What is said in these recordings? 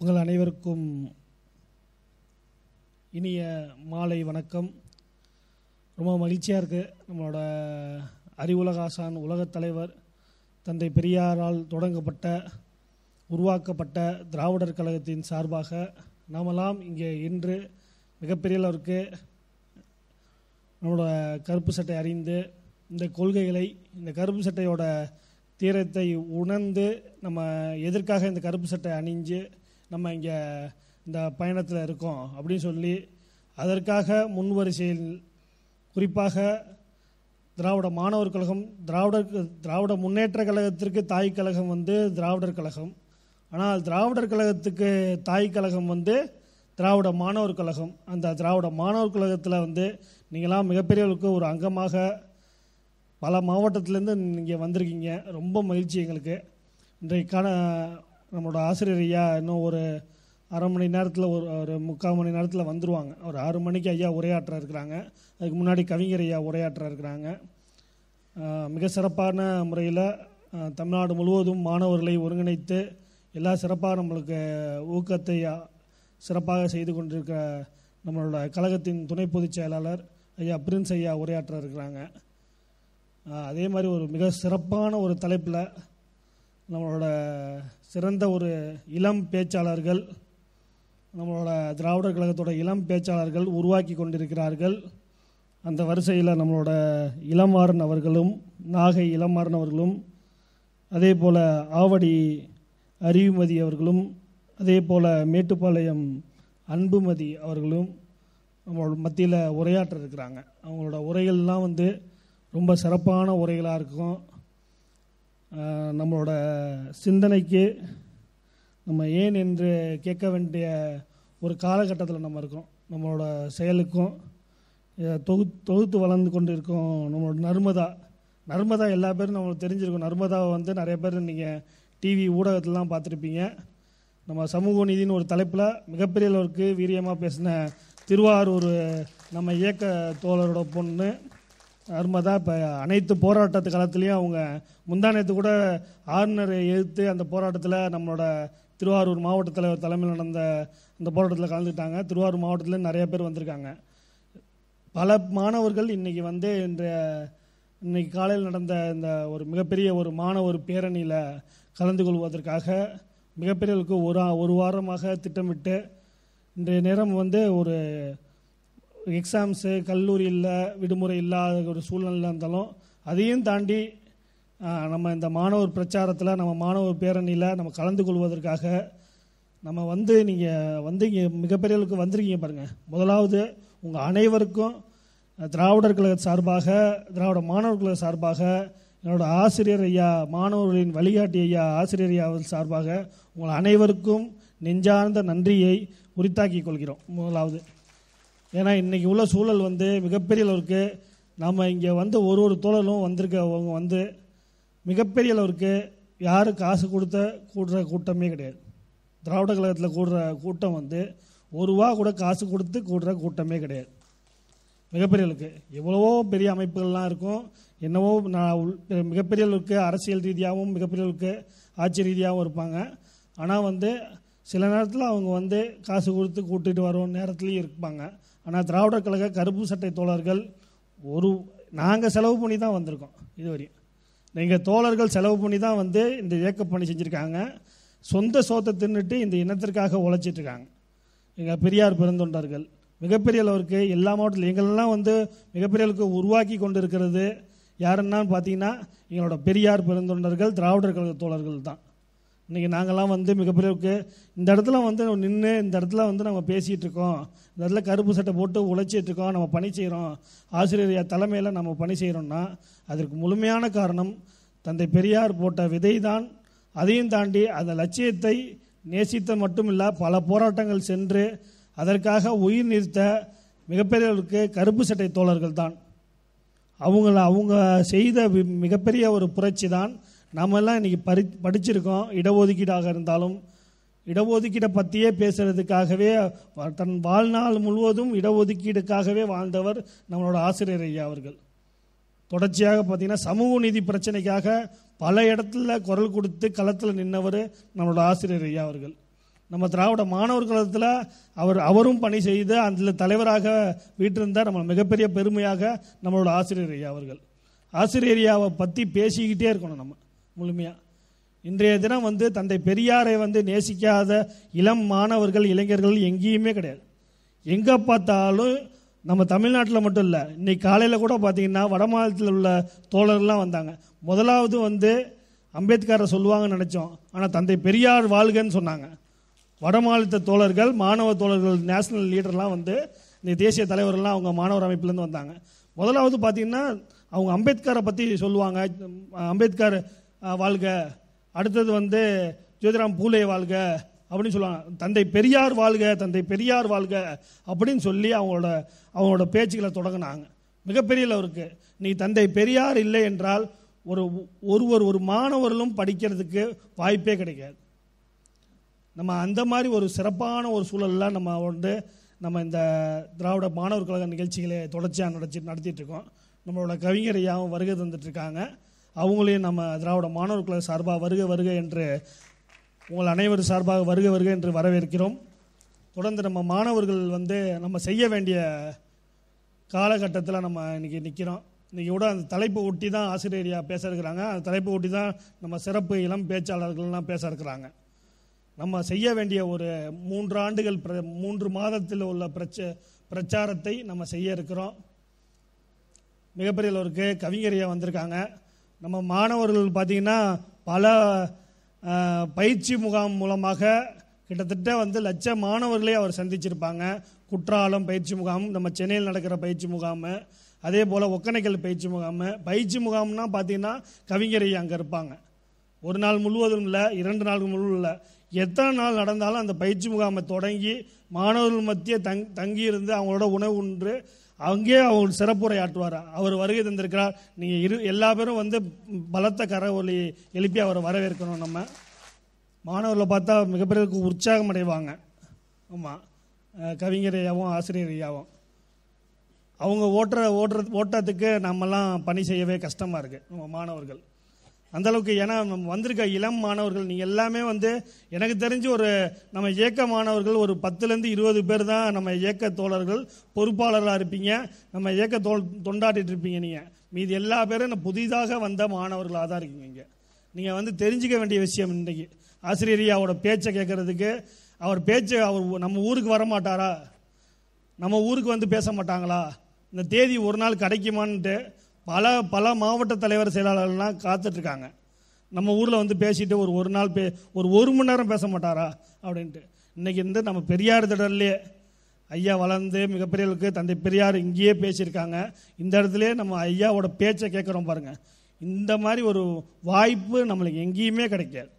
உங்கள் அனைவருக்கும் இனிய மாலை வணக்கம். ரொம்ப மகிழ்ச்சியாக இருக்குது நம்மளோட அறிவுலக ஆசான் உலகத் தலைவர் தந்தை பெரியாரால் தொடங்கப்பட்ட உருவாக்கப்பட்ட திராவிடர் கழகத்தின் சார்பாக நாமெல்லாம் இங்கே இன்று மிகப்பெரிய அளவிற்கு நம்மளோட கருப்பு சட்டை அறிந்து இந்த கொள்கைகளை இந்த கருப்பு சட்டையோட தீரத்தை உணர்ந்து நம்ம எதற்காக இந்த கருப்பு சட்டை அணிஞ்சு நம்ம இங்கே இந்த பயணத்தில் இருக்கோம் அப்படின்னு சொல்லி அதற்காக முன்வரிசையில் குறிப்பாக திராவிட மாணவர் கழகம் திராவிடர் திராவிட முன்னேற்ற கழகத்திற்கு தாய் கழகம் வந்து திராவிடர் கழகம். ஆனால் திராவிடர் கழகத்துக்கு தாய் கழகம் வந்து திராவிட மாணவர் கழகம். அந்த திராவிட மாணவர் கழகத்தில் வந்து நீங்களாம் மிகப்பெரியவர்களுக்கு ஒரு அங்கமாக பல மாவட்டத்திலேருந்து நீங்கள் வந்திருக்கீங்க. ரொம்ப மகிழ்ச்சி எங்களுக்கு. இன்றைக்கான நம்மளோட ஆசிரியர் ஐயா இன்னும் ஒரு அரை மணி நேரத்தில் ஒரு ஒரு முக்கால் மணி நேரத்தில் வந்துடுவாங்க ஒரு ஆறு மணிக்கு ஐயா உரையாற்ற இருக்கிறாங்க. அதுக்கு முன்னாடி கவிஞர் ஐயா உரையாற்ற இருக்கிறாங்க. மிக சிறப்பான முறையில் தமிழ்நாடு முழுவதும் மாணவர்களை ஒருங்கிணைத்து எல்லா சிறப்பாக நம்மளுக்கு ஊக்கத்தை சிறப்பாக செய்து கொண்டிருக்கிற நம்மளோட கழகத்தின் துணை பொதுச் செயலாளர் ஐயா பிரின்ஸ் ஐயா உரையாற்ற இருக்கிறாங்க. அதே மாதிரி ஒரு மிக சிறப்பான ஒரு தலைப்பில் நம்மளோட சிறந்த ஒரு இளம் பேச்சாளர்கள் நம்மளோட திராவிடர் கழகத்தோட இளம் பேச்சாளர்கள் உருவாக்கி கொண்டிருக்கிறார்கள். அந்த வரிசையில் நம்மளோட இளமாறன் அவர்களும் நாகை இளமாறன் அவர்களும் அதே போல் ஆவடி அறிவுமதி அவர்களும் அதே போல் மேட்டுப்பாளையம் அன்புமதி அவர்களும் நம்மளோட மத்தியில் உரையாற்ற இருக்கிறாங்க. அவங்களோட உரைகள்லாம் வந்து ரொம்ப சிறப்பான உரைகளாக இருக்கும். நம்மளோட சிந்தனைக்கு நம்ம ஏன் என்று கேட்க வேண்டிய ஒரு காலகட்டத்தில் நம்ம இருக்கோம் நம்மளோட செயலுக்கும் தொகு தொகுத்து வளர்ந்து கொண்டு இருக்கோம் நம்மளோட நர்மதா. நர்மதா எல்லா பேரும் நம்மளுக்கு தெரிஞ்சிருக்கும். நர்மதாவை வந்து நிறைய பேர் நீங்கள் டிவி ஊடகத்திலலாம் பார்த்துருப்பீங்க. நம்ம சமூக நீதினு ஒரு தலைப்பில் மிகப்பெரிய அளவுக்கு வீரியமாக பேசின திருவாரூர் நம்ம இயக்க தோழரோட பொண்ணு நர்மதா இப்போ அனைத்து போராட்டத்து காலத்துலேயும் அவங்க முந்தானத்து கூட ஆளுநரை எதிர்த்து அந்த போராட்டத்தில் நம்மளோட திருவாரூர் மாவட்டத்தில் தலைமையில் நடந்த அந்த போராட்டத்தில் கலந்துக்கிட்டாங்க. திருவாரூர் மாவட்டத்தில் நிறைய பேர் வந்திருக்காங்க. பல மாணவர்கள் இன்றைக்கி வந்து இன்றைய இன்னைக்கு காலையில் நடந்த இந்த ஒரு மிகப்பெரிய ஒரு மாணவர் பேரணியில் கலந்து கொள்வதற்காக மிகப்பெரியவர்களுக்கு ஒரு ஒரு வாரமாக திட்டமிட்டு இன்றைய நேரம் வந்து ஒரு எக்ஸாம்ஸு கல்லூரியில் விடுமுறை இல்லாத ஒரு சூழ்நிலை இருந்தாலும் அதையும் தாண்டி நம்ம இந்த மாணவர் பிரச்சாரத்தில் நம்ம மாணவர் பேரணியில் நம்ம கலந்து கொள்வதற்காக நம்ம வந்து நீங்கள் வந்து இங்கே மிகப்பெரியவர்களுக்கு வந்திருக்கீங்க பாருங்கள் முதலாவது உங்கள் அனைவருக்கும் திராவிடர் கழக சார்பாக திராவிட மாணவர் கழக சார்பாக என்னோட ஆசிரியர் ஐயா மாணவர்களின் வழிகாட்டி ஐயா ஆசிரியர் ஐயா சார்பாக உங்கள் அனைவருக்கும் நெஞ்சார்ந்த நன்றியை உரித்தாக்கிக் கொள்கிறோம். முதலாவது. ஏன்னா இன்னைக்கு உள்ள சூழல் வந்து மிகப்பெரிய அளவுக்கு நம்ம இங்கே வந்து ஒரு ஒரு தோழலும் வந்திருக்கவங்க வந்து மிகப்பெரிய அளவுக்கு யாரும் காசு கொடுத்த கூடுற கூட்டமே கிடையாது. திராவிட கழகத்தில் கூடுற கூட்டம் வந்து ஒரு ரூபா கூட காசு கொடுத்து கூடுற கூட்டமே கிடையாது. மிகப்பெரிய அளவுக்கு. எவ்வளவோ பெரிய அமைப்புகள்லாம் இருக்கும். என்னவோ நான் உள்- மிகப்பெரிய அளவுக்கு அரசியல் ரீதியாகவும் மிகப்பெரிய அளவுக்கு ஆட்சி ரீதியாகவும் இருப்பாங்க. ஆனால் வந்து சில நேரத்தில் அவங்க வந்து காசு கொடுத்து கூட்டிகிட்டு வரும் நேரத்துலையும் இருப்பாங்க. ஆனால் திராவிடர் கழக கருப்பு சட்டை தோழர்கள் ஒரு நாங்கள் செலவு பண்ணி தான் வந்திருக்கோம் இதுவரையும் எங்கள் தோழர்கள் செலவு பண்ணி தான் வந்து இந்த இயக்க பணி செஞ்சுருக்காங்க. சொந்த சோத்தை தின்னுட்டு இந்த இனத்திற்காக உழைச்சிட்டு இருக்காங்க. எங்கள் பெரியார் பெருந்தொண்டர்கள் மிகப்பெரிய அளவிற்கு எல்லா மாவட்டத்தில் எங்களெல்லாம் வந்து மிகப்பெரிய அளவுக்கு உருவாக்கி கொண்டு இருக்கிறது யாருன்னான்னு பார்த்தீங்கன்னா எங்களோட பெரியார் பெருந்தொண்டர்கள் திராவிடர் கழக தோழர்கள் தான். இன்றைக்கி நாங்கள்லாம் வந்து மிகப்பெரியவுக்கு இந்த இடத்துல வந்து நின்று இந்த இடத்துல வந்து நம்ம பேசிகிட்டு இருக்கோம். இந்த இடத்துல கருப்பு சட்டை போட்டு உழைச்சிட்டு இருக்கோம். நம்ம பணி செய்கிறோம் ஆசிரியர் தலைமையில் நம்ம பணி செய்கிறோம்னா அதற்கு முழுமையான காரணம் தந்தை பெரியார் போட்ட விதை தான் அதையும் தாண்டி அந்த லட்சியத்தை நேசித்த மட்டுமில்ல பல போராட்டங்கள் சென்று அதற்காக உயிர் நிறுத்த மிகப்பெரியவர்களுக்கு கருப்பு சட்டை தோழர்கள் தான் அவங்கள அவங்க செய்த வி- மிகப்பெரிய ஒரு புரட்சி தான் நாமெல்லாம் இன்றைக்கி இன்னைக்கு பரி படிச்சிருக்கோம். இடஒதுக்கீடாக இருந்தாலும் இடஒதுக்கீடை பற்றியே பேசுறதுக்காகவே தன் வாழ்நாள் முழுவதும் இடஒதுக்கீடுக்காகவே வாழ்ந்தவர் நம்மளோட ஆசிரியர் ஐயா அவர்கள். தொடர்ச்சியாக பார்த்தீங்கன்னா சமூக நீதி பிரச்சனைக்காக பல இடத்துல குரல் கொடுத்து களத்தில் நின்றவர் நம்மளோட ஆசிரியர் ஐயா அவர்கள். நம்ம திராவிட மாணவர் கழகத்தில் அவர் அவரும் பணி செய்து அதில் தலைவராக வீட்டிருந்தார் நம்ம மிகப்பெரிய பெருமையாக நம்மளோட ஆசிரியர் ஐயா அவர்கள். ஆசிரியர் ஐயாவை பற்றி பேசிக்கிட்டே இருக்கணும் நம்ம. முழுமையாக இன்றைய தினம் வந்து தந்தை பெரியாரை வந்து நேசிக்காத இளம் மாணவர்கள் இளைஞர்கள் எங்கேயுமே கிடையாது. எங்கே பார்த்தாலும் நம்ம தமிழ்நாட்டில் மட்டும் இல்லை இன்னைக்கு காலையில் கூட பார்த்தீங்கன்னா வட மாநிலத்தில் உள்ள தோழர்கள்லாம் வந்தாங்க. முதலாவது வந்து அம்பேத்கரை சொல்லுவாங்கன்னு நினச்சோம். ஆனால் தந்தை பெரியார் வாழ்கன்னு சொன்னாங்க. வட மாநிலத்த தோழர்கள் மாணவ தோழர்கள் நேஷனல் லீடர்லாம் வந்து இந்த தேசிய தலைவர்கள்லாம் அவங்க மாணவர் அமைப்புலேருந்து வந்தாங்க. முதலாவது பார்த்தீங்கன்னா அவங்க அம்பேத்கரை பற்றி சொல்லுவாங்க. அம்பேத்கர் வாழ்க. அடுத்தது வந்து ஜோதிராம் பூலே வாழ்க அப்படின்னு சொல்லுவாங்க. தந்தை பெரியார் வாழ்க தந்தை பெரியார் வாழ்க அப்படின்னு சொல்லி அவங்களோட அவங்களோட பேச்சுக்களை தொடங்கினாங்க. மிகப்பெரிய அளவுக்கு நீ தந்தை பெரியார் இல்லை என்றால் ஒரு ஒருவர் ஒரு மாணவர்களும் படிக்கிறதுக்கு வாய்ப்பே கிடைக்காது. நம்ம அந்த மாதிரி ஒரு சிறப்பான ஒரு சூழல்ல நம்ம வந்து நம்ம இந்த திராவிட மாணவர் கழக நிகழ்ச்சிகளை தொடர்ச்சியாக நடத்தி நடத்திட்டு இருக்கோம். நம்மளோட கவிஞர் ஐயாவும் வருகை தந்துட்டு இருக்காங்க. அவங்களையும் நம்ம திராவிட மாணவர் குழு சார்பாக வருக வருக என்று உங்கள் அனைவரும் சார்பாக வருக வருக என்று வரவேற்கிறோம். தொடர்ந்து நம்ம மாணவர்கள் வந்து நம்ம செய்ய வேண்டிய காலகட்டத்தில் நம்ம இன்றைக்கி நிற்கிறோம் இன்றைக்கி கூட அந்த தலைப்பு ஒட்டி தான் ஆசிரியரியா பேச இருக்கிறாங்க. அந்த தலைப்பு ஒட்டி தான் நம்ம சிறப்பு இளம் பேச்சாளர்கள்லாம் பேச இருக்கிறாங்க. நம்ம செய்ய வேண்டிய ஒரு மூன்று ஆண்டுகள் பிர- மூன்று மாதத்தில் உள்ள பிரச்ச பிரச்சாரத்தை நம்ம செய்ய இருக்கிறோம். மிகப்பெரிய அளவுக்கு கவிஞரையா வந்திருக்காங்க. நம்ம மாணவர்கள் பார்த்தீங்கன்னா பல பயிற்சி முகாம் மூலமாக கிட்டத்தட்ட வந்து லட்ச மாணவர்களே அவர் சந்திச்சிருப்பாங்க. குற்றாலம் பயிற்சி முகாம் நம்ம சென்னையில் நடக்கிற பயிற்சி முகாம் அதே போல் ஒக்கனைக்கல் பயிற்சி முகாம். பயிற்சி முகாம்னா பார்த்தீங்கன்னா கவிஞரை அங்கே இருப்பாங்க. ஒரு நாள் முழுவதும் இல்லை இரண்டு நாள் முழுவதும் இல்லை. எத்தனை நாள் நடந்தாலும் அந்த பயிற்சி முகாமை தொடங்கி மாணவர்கள் மத்திய தங் தங்கியிருந்து அவங்களோட உணவு உண்டு. அங்கேயே அவர் சிறப்புரை ஆற்றுவார் அவர் வருகை தந்திருக்கிறார். நீங்கள் இரு எல்லா பேரும் வந்து பலத்த ஒலி எழுப்பி அவரை வரவேற்கணும் நம்ம. மாணவர்களை பார்த்தா மிகப்பெரிய உற்சாகம் அடைவாங்க. ஆமாம் கவிஞரையாவும் ஆசிரியரையாவும் அவங்க ஓட்டுற ஓட்டுற ஓட்டத்துக்கு நம்மலாம் பணி செய்யவே கஷ்டமாக இருக்குது நம்ம மாணவர்கள். அந்த அளவுக்கு ஏன்னா நம்ம வந்திருக்க இளம் மாணவர்கள் நீங்கள் எல்லாமே வந்து எனக்கு தெரிஞ்சு ஒரு நம்ம இயக்க மாணவர்கள் ஒரு பத்துலேருந்து இருபது பேர் தான் நம்ம இயக்க தோழர்கள் பொறுப்பாளராக இருப்பீங்க. நம்ம இயக்க தோல் தொண்டாட்டிட்டு இருப்பீங்க நீங்கள் மீதி எல்லா பேரும் புதிதாக வந்த மாணவர்களாக தான் இருக்கீங்க இங்கே. நீங்கள் வந்து தெரிஞ்சுக்க வேண்டிய விஷயம் இன்றைக்கி ஆசிரியரியாவோட பேச்சை கேட்கறதுக்கு அவர் பேச்சு அவர் நம்ம ஊருக்கு வர மாட்டாரா நம்ம ஊருக்கு வந்து பேச மாட்டாங்களா? இந்த தேதி ஒரு நாள் கிடைக்குமான்ட்டு பல பல மாவட்ட தலைவர் செயலாளர்கள்லாம் காத்துட்ருக்காங்க. நம்ம ஊரில் வந்து பேசிட்டு ஒரு ஒரு நாள் பே ஒரு ஒரு மணி நேரம் பேச மாட்டாரா? அப்படின்ட்டு. இன்னைக்கு வந்து நம்ம பெரியார் திடல்லையே ஐயா வளர்ந்து மிகப்பெரியவர்களுக்கு தந்தை பெரியார் இங்கேயே பேசியிருக்காங்க. இந்த இடத்துலயே நம்ம ஐயாவோட பேச்சை கேட்குறோம் பாருங்க. இந்த மாதிரி ஒரு வாய்ப்பு நம்மளுக்கு எங்கேயுமே கிடைக்காது.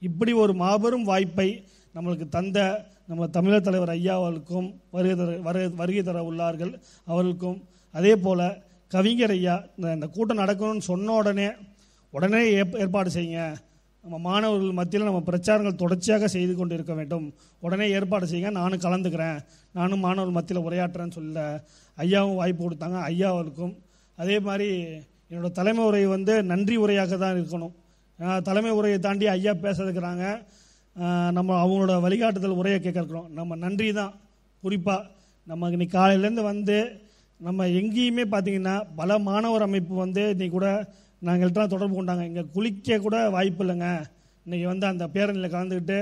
இப்படி ஒரு மாபெரும் வாய்ப்பை நம்மளுக்கு தந்த நம்ம தமிழர் தலைவர் ஐயா அவர்களுக்கும் வருகை தர வருகை வருகை தர உள்ளார்கள் அவர்களுக்கும். அதே போல் கவிஞர் ஐயா இந்த இந்த கூட்டம் நடக்கணும்னு சொன்ன உடனே உடனே ஏப்- ஏற்பாடு செய்யுங்க. நம்ம மாணவர்கள் மத்தியில் நம்ம பிரச்சாரங்கள் தொடர்ச்சியாக செய்து கொண்டு இருக்க வேண்டும். உடனே ஏற்பாடு செய்யுங்க. நானும் கலந்துக்கிறேன். நானும் மாணவர்கள் மத்தியில் உரையாற்றுறேன்னு சொல்ல ஐயாவும் வாய்ப்பு கொடுத்தாங்க. ஐயாவிற்கும் அதே மாதிரி என்னோடய தலைமை உரை வந்து நன்றி உரையாக தான் இருக்கணும். தலைமை உரையை தாண்டி ஐயா பேச இருக்கிறாங்க நம்ம அவங்களோட வழிகாட்டுதல் உரையை கேட்க இருக்கிறோம் நம்ம நன்றி தான். குறிப்பாக நம்ம இன்னைக்கு காலையிலேருந்து வந்து நம்ம எங்கேயுமே பார்த்தீங்கன்னா பல மாணவர் அமைப்பு வந்து இன்னைக்கு கூட நாங்கள்ட்ட தொடர்பு கொண்டாங்க. இங்கே குளிக்க கூட வாய்ப்பு இல்லைங்க. இன்றைக்கி வந்து அந்த பேரணியில் கலந்துக்கிட்டு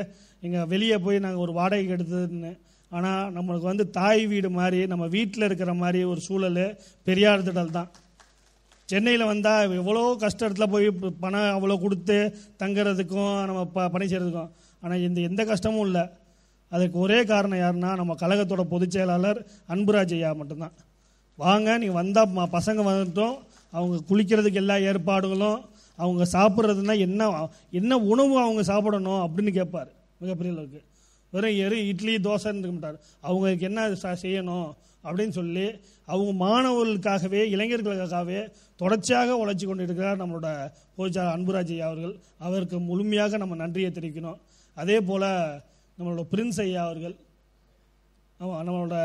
இங்கே வெளியே போய் நாங்கள் ஒரு வாடகைக்கு எடுத்ததுன்னு. ஆனால் நம்மளுக்கு வந்து தாய் வீடு மாதிரி நம்ம வீட்டில் இருக்கிற மாதிரி ஒரு சூழல் பெரியார் திடல் தான். சென்னையில் வந்தால் எவ்வளோ கஷ்டத்தில் போய் பணம் அவ்வளோ கொடுத்து தங்குறதுக்கும் நம்ம ப பணி செய்கிறதுக்கும் ஆனால் இந்த எந்த கஷ்டமும் இல்லை. அதுக்கு ஒரே காரணம் யாருன்னா நம்ம கழகத்தோட பொதுச் செயலாளர் அன்புராஜ் ஐயா மட்டும்தான். வாங்க நீங்கள் வந்தால் பசங்க வந்துட்டோம் அவங்க குளிக்கிறதுக்கு எல்லா ஏற்பாடுகளும் அவங்க சாப்பிட்றதுனா என்ன என்ன உணவு அவங்க சாப்பிடணும் அப்படின்னு கேட்பார். மிகப்பெரிய அளவுக்கு. வெறும் எரு இட்லி தோசைன்னு இருக்க மாட்டார். அவங்களுக்கு என்ன செய்யணும் அப்படின்னு சொல்லி அவங்க மாணவர்களுக்காகவே இளைஞர்களுக்காகவே தொடர்ச்சியாக உழைச்சி கொண்டு இருக்கிறார் நம்மளோட பொதுச்சாளர் அன்புராஜ் ஐயா அவர்கள். அவருக்கு முழுமையாக நம்ம நன்றியை தெரிவிக்கணும். அதே போல் நம்மளோட பிரின்ஸ் ஐயா அவர்கள் ஆமாம் நம்மளோட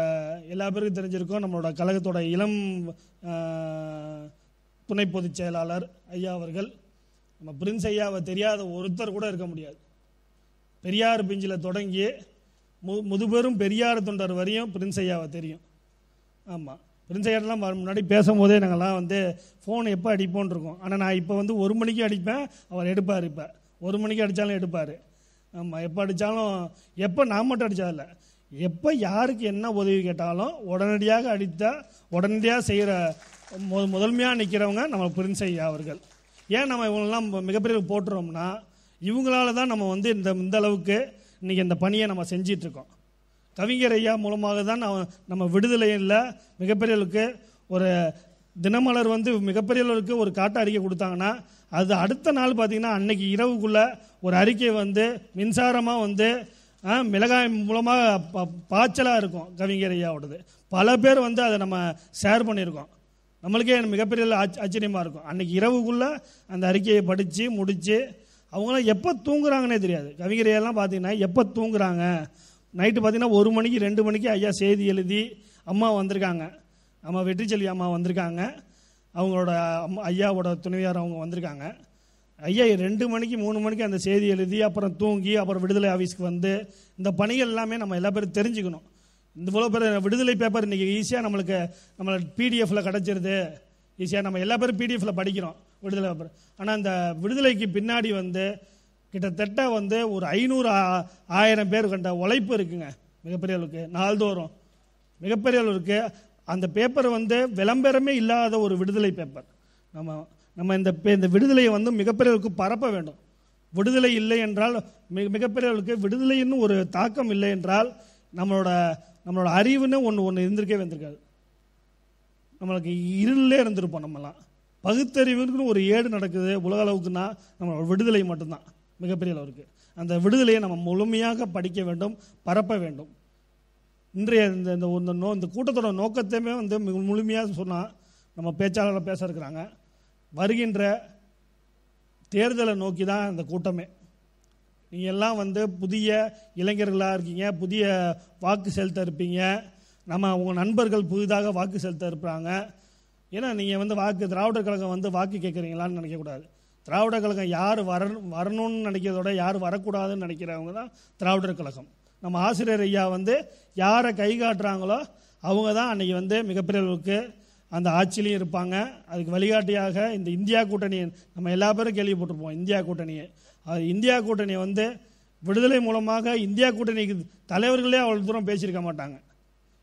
எல்லா பேருக்கும் தெரிஞ்சிருக்கோம். நம்மளோட கழகத்தோட இளம் துணை பொதுச் செயலாளர் ஐயா அவர்கள். நம்ம பிரின்ஸ் ஐயாவை தெரியாத ஒருத்தர் கூட இருக்க முடியாது. பெரியார் பிஞ்சில் தொடங்கி மு முதுபெரும் பெரியார் தொண்டர் வரையும் பிரின்ஸ் ஐயாவை தெரியும். ஆமாம் பிரின்ஸ் ஐயாட்டெலாம் முன்னாடி பேசும்போதே நாங்கள்லாம் வந்து ஃபோன் எப்போ அடிப்போன்னு இருக்கோம். ஆனால் நான் இப்போ வந்து ஒரு மணிக்கு அடிப்பேன் அவர் எடுப்பார் இப்போ. ஒரு மணிக்கு அடித்தாலும் எடுப்பார். ஆமாம் எப்போ அடித்தாலும் எப்போ நான் மட்டும் அடித்ததில்லை எப்போ யாருக்கு என்ன உதவி கேட்டாலும் உடனடியாக அடித்த உடனடியாக செய்கிற மு முதன்மையாக நிற்கிறவங்க நம்ம பிரின்ஸ் ஐயா அவர்கள். ஏன் நம்ம இவங்களெல்லாம் மிகப்பெரிய போட்டுறோம்னா இவங்களால தான் நம்ம வந்து இந்த இந்த அளவுக்கு இன்றைக்கி இந்த பணியை நம்ம செஞ்சிட்ருக்கோம். கவிஞர் ஐயா மூலமாக தான் நம்ம நம்ம விடுதலையில் மிகப்பெரியவர்களுக்கு ஒரு தினமலர் வந்து மிகப்பெரியவர்களுக்கு ஒரு காட்டு அறிக்கை கொடுத்தாங்கன்னா அது அடுத்த நாள் பார்த்தீங்கன்னா அன்னைக்கு இரவுக்குள்ளே ஒரு அறிக்கை வந்து மின்சாரமாக வந்து மிளகாய் மூலமாக ப பாய்ச்சலாக இருக்கும் கவிஞர் ஐயாவோடது. பல பேர் வந்து அதை நம்ம ஷேர் பண்ணியிருக்கோம். நம்மளுக்கே மிகப்பெரிய ஆச்ச- இருக்கும். அன்னைக்கு இரவுக்குள்ளே அந்த அறிக்கையை படித்து முடித்து அவங்களாம் எப்போ தூங்குறாங்கன்னே தெரியாது. கவிஞர் ஐயாலாம் பார்த்தீங்கன்னா எப்போ தூங்குறாங்க? நைட்டு பார்த்தீங்கன்னா ஒரு மணிக்கு ரெண்டு மணிக்கு ஐயா செய்தி எழுதி அம்மா வந்திருக்காங்க. அம்மா வெற்றிச்செல்வி அம்மா வந்திருக்காங்க. அவங்களோட அம்மா ஐயாவோட துணைவியார் அவங்க வந்திருக்காங்க. ஐயா ரெண்டு மணிக்கு மூணு மணிக்கு அந்த செய்தி எழுதி அப்புறம் தூங்கி அப்புறம் விடுதலை ஆஃபீஸ்க்கு வந்து இந்த பணிகள் எல்லாமே நம்ம எல்லா பேரும் தெரிஞ்சுக்கணும். இந்த இவ்வளோ பேர் விடுதலை பேப்பர் இன்றைக்கி ஈஸியாக நம்மளுக்கு நம்மளை பிடிஎஃப்பில் கிடச்சிருது. ஈஸியாக நம்ம எல்லா பேரும் பிடிஎஃப்பில் படிக்கிறோம் விடுதலை பேப்பர் ஆனால் அந்த விடுதலைக்கு பின்னாடி வந்து கிட்டத்தட்ட வந்து ஒரு ஐநூறு ஆ- ஆயிரம் பேர் கண்ட உழைப்பு இருக்குங்க மிகப்பெரிய அளவுக்கு நாள்தோறும். மிகப்பெரிய அளவுக்கு அந்த பேப்பர் வந்து விளம்பரமே இல்லாத ஒரு விடுதலை பேப்பர் நம்ம நம்ம இந்த பே- இந்த விடுதலையை வந்து மிகப்பெரியவர்களுக்கு பரப்ப வேண்டும். விடுதலை இல்லை என்றால் மிக மிகப்பெரிய அளவுக்கு விடுதலைன்னு ஒரு தாக்கம் இல்லை என்றால் நம்மளோட நம்மளோட அறிவுன்னு ஒன்று ஒன்று இருந்திருக்கே வந்திருக்காது நம்மளுக்கு இருளே இருந்திருப்போம் நம்மலாம் பகுத்தறிவுன்னு ஒரு ஏடு நடக்குது உலக அளவுக்குன்னா நம்மளோட விடுதலை மட்டும்தான் மிகப்பெரிய அளவுக்கு அந்த விடுதலையை நம்ம முழுமையாக படிக்க வேண்டும் பரப்ப வேண்டும். இன்றைய இந்த இந்த ஒரு- நோ இந்த கூட்டத்தோட நோக்கத்தையுமே வந்து மிக முழுமையாக சொன்னால் நம்ம பேச்சாளராக பேச இருக்கிறாங்க. வருகின்ற தேர்தலை நோக்கி தான் இந்த கூட்டமே. நீங்கள் எல்லாம் வந்து புதிய இளைஞர்களாக இருக்கீங்க புதிய வாக்கு செலுத்த இருப்பீங்க. நம்ம உங்கள் நண்பர்கள் புதிதாக வாக்கு செலுத்த இருப்பாங்க. ஏன்னா நீங்கள் வந்து வாக்கு திராவிடர் கழகம் வந்து வாக்கு கேட்குறீங்களான்னு நினைக்கக்கூடாது திராவிடர் கழகம் யார் வர வரணும்னு நினைக்கிறதோட யார் வரக்கூடாதுன்னு நினைக்கிறவங்க தான் திராவிடர் கழகம். நம்ம ஆசிரியர் ஐயா வந்து யாரை கை காட்டுறாங்களோ அவங்க தான் அன்றைக்கி வந்து மிகப்பெரிய அளவுக்கு அந்த ஆட்சியிலையும் இருப்பாங்க. அதுக்கு வழிகாட்டியாக இந்த இந்தியா கூட்டணி நம்ம எல்லா பேரும் கேள்விப்பட்டிருப்போம். இந்தியா கூட்டணியை. அது இந்தியா கூட்டணி வந்து விடுதலை மூலமாக இந்தியா கூட்டணிக்கு தலைவர்களே அவ்வளோ தூரம் பேசியிருக்க மாட்டாங்க.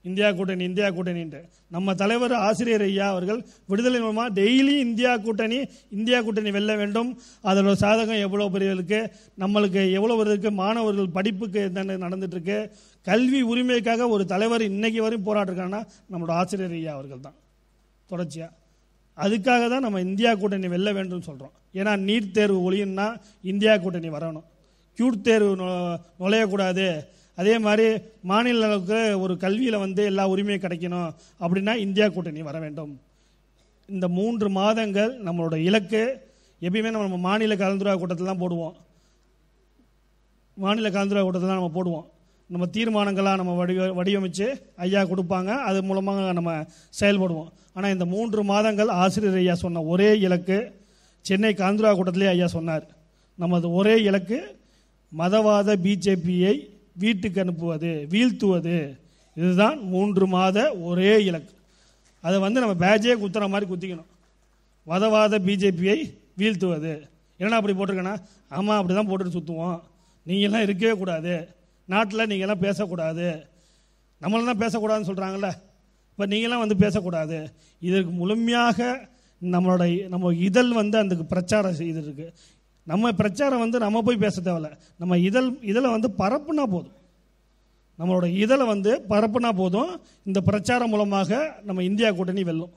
இந்தியா கூட்டணி இந்தியா கூட்டணின்ட்டு. நம்ம தலைவர் ஆசிரியர் ஐயா அவர்கள் விடுதலை மூலமாக டெய்லி இந்தியா கூட்டணி இந்தியா கூட்டணி வெல்ல வேண்டும். அதோட சாதகம் எவ்வளோ பெரியவர்களுக்கு நம்மளுக்கு எவ்வளோ இருக்குது மாணவர்கள் படிப்புக்கு என்ன நடந்துட்டுருக்கு கல்வி உரிமைக்காக ஒரு தலைவர் இன்னைக்கு வரையும் போராட்டிருக்காங்கன்னா நம்மளோட ஆசிரியர் ஐயா அவர்கள் தான். தொடர்ச்சியாக அதுக்காக தான் நம்ம இந்தியா கூட்டணி வெல்ல வேண்டும் சொல்கிறோம் ஏன்னா நீட் தேர்வு ஒழியணும்னா இந்தியா கூட்டணி வரணும். கியூட் தேர்வு நுழையக்கூடாது. அதே மாதிரி மாநில அளவுக்கு ஒரு கல்வியில் வந்து எல்லா உரிமையும் கிடைக்கணும் அப்படின்னா இந்தியா கூட்டணி வர வேண்டும். இந்த மூன்று மாதங்கள் நம்மளோட இலக்கு. எப்பயுமே நம்ம மாநில கலந்துரையா கூட்டத்தில் தான் போடுவோம். மாநில கலந்துரையா கூட்டத்தில் தான் நம்ம போடுவோம். நம்ம தீர்மானங்களாக நம்ம வடிவ வடிவமைச்சு ஐயா கொடுப்பாங்க. அது மூலமாக நம்ம செயல்படுவோம். ஆனால் இந்த மூன்று மாதங்கள் ஆசிரியர் ஐயா சொன்ன ஒரே இலக்கு சென்னை காந்திரா கூட்டத்திலே ஐயா சொன்னார். நமது ஒரே இலக்கு மதவாத பிஜேபியை வீட்டுக்கு அனுப்புவது வீழ்த்துவது. இதுதான் மூன்று மாத ஒரே இலக்கு. அதை வந்து நம்ம பேஜே குத்துற மாதிரி குத்திக்கணும். மதவாத பிஜேபியை வீழ்த்துவது. என்னடா அப்படி போட்டிருக்கேன்னா ஆமாம் அப்படி தான் போட்டுட்டு சுற்றுவோம் நீங்கள்லாம் இருக்கவே கூடாது. நாட்டில் நீங்கள்லாம் பேசக்கூடாது. நம்மளெல்லாம் பேசக்கூடாதுன்னு சொல்கிறாங்கல்ல இப்போ நீங்களாம் வந்து பேசக்கூடாது. இதற்கு முழுமையாக நம்மளோட நம்ம இதழ் வந்து அதுக்கு பிரச்சாரம் செய்திருக்கு. நம்ம பிரச்சாரம் வந்து நம்ம போய் பேச தேவையில்ல. நம்ம இதழ் இதழை வந்து பரப்புனா போதும். நம்மளோட இதழை வந்து பரப்புனா போதும். இந்த பிரச்சாரம் மூலமாக நம்ம இந்தியா கூட்டணி வெல்லும்.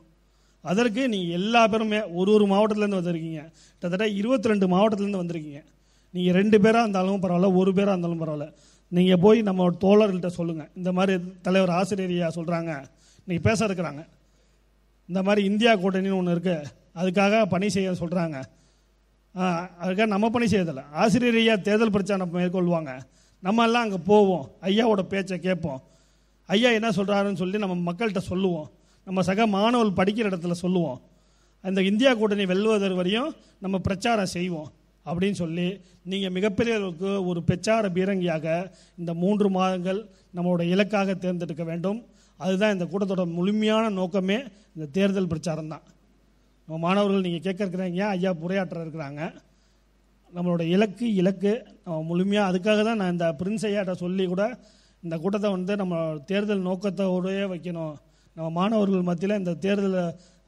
அதற்கு நீங்கள் எல்லா பேருமே ஒரு ஒரு மாவட்டத்துலேருந்து வந்திருக்கீங்க. கிட்டத்தட்ட இருபத்தி ரெண்டு மாவட்டத்துலேருந்து வந்திருக்கீங்க. நீங்கள் ரெண்டு பேராக இருந்தாலும் பரவாயில்ல ஒரு பேராக இருந்தாலும் பரவாயில்ல. நீங்கள் போய் நம்ம தோழர்கள்ட்ட சொல்லுங்கள் இந்த மாதிரி தலைவர் ஆசிரியரையா சொல்கிறாங்க இன்னைக்கு பேச இருக்கிறாங்க. இந்த மாதிரி இந்தியா கூட்டணின்னு ஒன்று இருக்குது அதுக்காக பணி செய்ய சொல்கிறாங்க அதுக்காக நம்ம பணி செய்யறதில்ல. ஆசிரியர் ஐயா தேர்தல் பிரச்சாரம் மேற்கொள்வாங்க. நம்ம எல்லாம் அங்கே போவோம். ஐயாவோட பேச்சை கேட்போம். ஐயா என்ன சொல்கிறாருன்னு சொல்லி நம்ம மக்கள்கிட்ட சொல்லுவோம். நம்ம சக மாணவர்கள் படிக்கிற இடத்துல சொல்லுவோம். அந்த இந்தியா கூட்டணி வெல்வதற்கு வரையும் நம்ம பிரச்சாரம் செய்வோம். அப்படின்னு சொல்லி நீங்கள் மிகப்பெரிய அளவுக்கு ஒரு பிரச்சார பீரங்கியாக இந்த மூன்று மாதங்கள் நம்மளோட இலக்காக தேர்ந்தெடுக்க வேண்டும். அதுதான் இந்த கூட்டத்தோட முழுமையான நோக்கமே இந்த தேர்தல் பிரச்சாரம் தான். நம்ம மாணவர்கள் நீங்கள் கேட்க இருக்கிறீங்க ஐயா உரையாற்ற இருக்கிறாங்க? நம்மளோட இலக்கு இலக்கு நம்ம முழுமையாக அதுக்காக தான் நான் இந்த பிரின்ஸ் ஐயாட்ட சொல்லி கூட இந்த கூட்டத்தை வந்து நம்ம தேர்தல் நோக்கத்தோடயே வைக்கணும். நம்ம மாணவர்கள் மத்தியில் இந்த தேர்தல்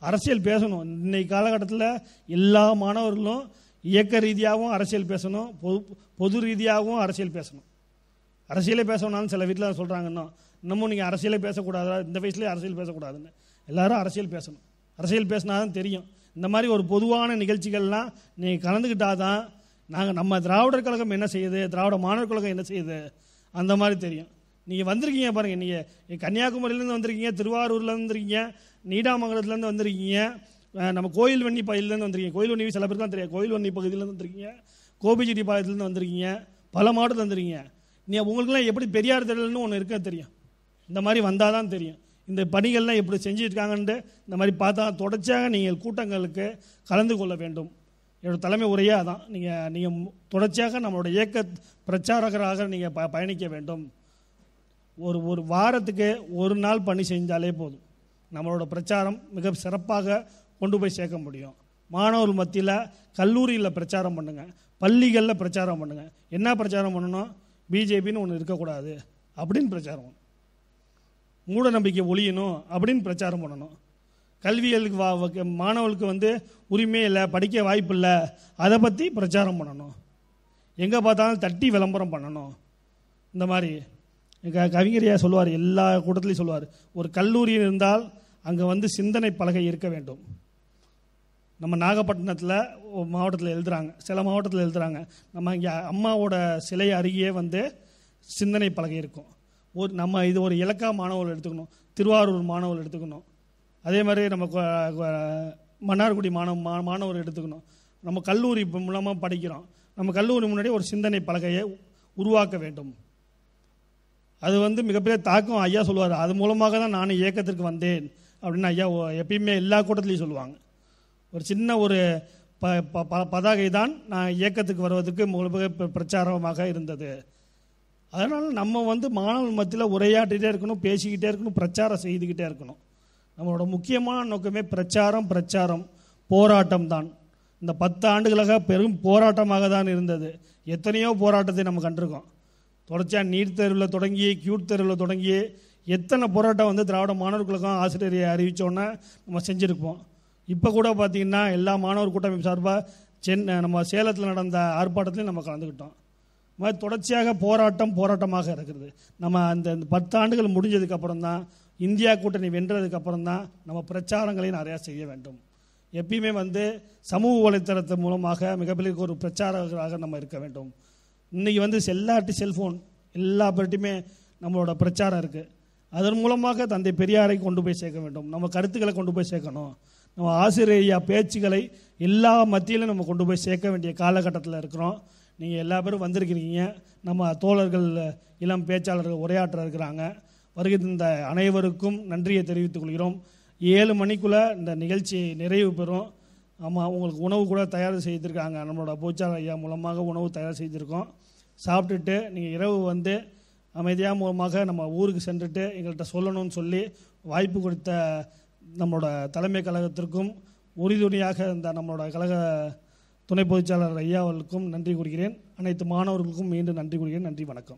அரசியல் பேசணும். இன்னைக்கு காலகட்டத்தில் எல்லா மாணவர்களும் இயக்க ரீதியாகவும் அரசியல் பேசணும் பொது பொது ரீதியாகவும் அரசியல் பேசணும். அரசியலே பேசணும்னாலும் சில வீட்டில் சொல்கிறாங்க இன்னும். இன்னமும் நீங்கள் அரசியலே பேசக்கூடாதா? இந்த வயசுலேயே அரசியல் பேசக்கூடாதுன்னு. எல்லாரும் அரசியல் பேசணும். அரசியல் பேசினா தான் தெரியும். இந்த மாதிரி ஒரு பொதுவான நிகழ்ச்சிகள்லாம் நீங்கள் கலந்துக்கிட்டால் தான் நாங்கள் நம்ம திராவிடர் கழகம் என்ன செய்யுது? திராவிட மாணவர் கழகம் என்ன செய்யுது? அந்த மாதிரி தெரியும். நீங்கள் வந்திருக்கீங்க பாருங்கள் நீங்கள் கன்னியாகுமரியிலேருந்து வந்திருக்கீங்க திருவாரூர்லேருந்து வந்திருக்கீங்க நீடாமங்கலத்துலேருந்து வந்திருக்கீங்க நம்ம கோயில் வண்ணி பகுதியிலேருந்து வந்திருக்கீங்க. கோயில் வண்ணி சில பேருக்கு தான் தெரியும் கோயில் வண்ணி பகுதியிலேருந்து வந்திருக்கீங்க. கோபிச்செட்டி பாளையத்துலேருந்து வந்திருக்கீங்க. பல மாவட்டத்தில் வந்திருக்கீங்க. நீ உங்களுக்குலாம் எப்படி பெரியார் திடல்னு ஒன்று இருக்க தெரியும். இந்த மாதிரி வந்தால் தான் தெரியும். இந்த பணிகள்லாம் எப்படி செஞ்சுருக்காங்கன்ட்டு இந்த மாதிரி பார்த்தா தொடர்ச்சியாக நீங்கள் கூட்டங்களுக்கு கலந்து கொள்ள வேண்டும். என்னோடய தலைமை உரையாக தான் நீங்கள் நீங்கள் தொடர்ச்சியாக நம்மளோட இயக்க பிரச்சாரகராக நீங்கள் ப பயணிக்க வேண்டும். ஒரு ஒரு வாரத்துக்கு ஒரு நாள் பணி செஞ்சாலே போதும். நம்மளோட பிரச்சாரம் மிக சிறப்பாக கொண்டு போய் சேர்க்க முடியும். மாணவர் மத்தியில் கல்லூரியில் பிரச்சாரம் பண்ணுங்கள் பள்ளிகளில் பிரச்சாரம் பண்ணுங்கள் என்ன பிரச்சாரம் பண்ணணும்? பிஜேபின்னு ஒன்று இருக்கக்கூடாது. அப்படின்னு பிரச்சாரம் பண்ணணும். மூட நம்பிக்கை ஒழியணும் அப்படின்னு பிரச்சாரம் பண்ணணும். கல்வியலுக்கு வா வ- மாணவர்களுக்கு வந்து உரிமை இல்லை படிக்க வாய்ப்பு இல்லை அதை பற்றி பிரச்சாரம் பண்ணணும். எங்கே பார்த்தாலும் தட்டி விளம்பரம் பண்ணணும். இந்த மாதிரி க- கவிஞரையாக சொல்லுவார் எல்லா கூட்டத்துலையும் சொல்லுவார் ஒரு கல்லூரி இருந்தால் அங்கே வந்து சிந்தனை பலகை இருக்க வேண்டும். நம்ம நாகப்பட்டினத்தில் மாவட்டத்தில் எழுதுறாங்க. சில மாவட்டத்தில் எழுதுறாங்க. நம்ம இங்கே அம்மாவோட சிலை அருகே வந்து சிந்தனை பலகை இருக்கும். ஒரு நம்ம இது ஒரு இலக்கா மாணவர்கள் எடுத்துக்கணும். திருவாரூர் மாணவர்கள் எடுத்துக்கணும். அதே மாதிரி நம்ம கொ- மன்னார்குடி மாணவ மா- மாணவர் எடுத்துக்கணும். நம்ம கல்லூரி மூலமாக படிக்கிறோம். நம்ம கல்லூரி முன்னாடி ஒரு சிந்தனை பலகையை உருவாக்க வேண்டும். அது வந்து மிகப்பெரிய தாக்கம் ஐயா சொல்லுவார். அது மூலமாக தான் நான் இயக்கத்திற்கு வந்தேன். அப்படின்னு ஐயா எப்பயுமே எல்லா கூட்டத்துலேயும் சொல்லுவாங்க. ஒரு சின்ன ஒரு ப ப- ப- பதாகை தான் நான் இயக்கத்துக்கு வருவதற்கு முழுமையாக பிரச்சாரமாக இருந்தது. அதனால் நம்ம வந்து மாணவர் மத்தியில் உரையாட்டிகிட்டே இருக்கணும் பேசிக்கிட்டே இருக்கணும் பிரச்சாரம் செய்துக்கிட்டே இருக்கணும். நம்மளோட முக்கியமான நோக்கமே பிரச்சாரம் பிரச்சாரம் போராட்டம் தான் இந்த பத்து ஆண்டுகளாக பெரும் போராட்டமாக தான் இருந்தது. எத்தனையோ போராட்டத்தை நம்ம கண்டிருக்கோம். தொடர்ச்சியாக நீட் தேர்வில் தொடங்கி கியூட் தேர்வில் தொடங்கி எத்தனை போராட்டம் வந்து திராவிட மாணவர்களுக்கும் ஆசிரியரை அறிவித்தோன்னே நம்ம செஞ்சுருப்போம். இப்போ கூட பார்த்தீங்கன்னா எல்லா மாணவர் கூட்டமைப்பு சார்பாக சென்னை நம்ம சேலத்தில் நடந்த ஆர்ப்பாட்டத்திலையும் நம்ம கலந்துக்கிட்டோம். இது மாதிரி தொடர்ச்சியாக போராட்டம் போராட்டமாக இருக்கிறது. நம்ம அந்த பத்தாண்டுகள் முடிஞ்சதுக்கப்புறம் தான் இந்தியா கூட்டணி வென்றதுக்கப்புறம் தான் நம்ம பிரச்சாரங்களை நிறையா செய்ய வேண்டும். எப்பயுமே வந்து சமூக வலைத்தளத்தின் மூலமாக மிகப்பெரிய ஒரு பிரச்சாரகராக நம்ம இருக்க வேண்டும். இன்றைக்கி வந்து எல்லாட்டி செல்ஃபோன் எல்லா பேர்ட்டையுமே நம்மளோட பிரச்சாரம் இருக்குது அதன் மூலமாக தந்தை பெரியாரை கொண்டு போய் சேர்க்க வேண்டும். நம்ம கருத்துக்களை கொண்டு போய் சேர்க்கணும். நம்ம ஆசிரியர் பேச்சுகளை எல்லா மத்தியிலும் நம்ம கொண்டு போய் சேர்க்க வேண்டிய காலகட்டத்தில் இருக்கிறோம். நீங்கள் எல்லா பேரும் வந்திருக்கிறீங்க. நம்ம தோழர்கள் இளம் பேச்சாளர்கள் உரையாற்ற இருக்கிறாங்க. வருகை தந்த அனைவருக்கும் நன்றியை தெரிவித்துக் கொள்கிறோம். ஏழு மணிக்குள்ளே இந்த நிகழ்ச்சி நிறைவு பெறும். ஆமாம் உங்களுக்கு உணவு கூட தயார் செய்திருக்காங்க. நம்மளோட போச்சாளர் ஐயா மூலமாக உணவு தயார் செய்திருக்கோம். சாப்பிட்டுட்டு நீங்கள் இரவு வந்து அமைதியாக மூலமாக நம்ம ஊருக்கு சென்றுட்டு எங்கள்கிட்ட சொல்லணும்னு சொல்லி வாய்ப்பு கொடுத்த நம்மளோட தலைமை கழகத்திற்கும் உறுதுணையாக இந்த நம்மளோட கழக துணை பொதுச்செயலாளர் ஐயா அவர்களுக்கும் நன்றி கூறுகிறேன். அனைத்து மாணவர்களுக்கும் மீண்டும் நன்றி கூறுகிறேன். நன்றி வணக்கம்.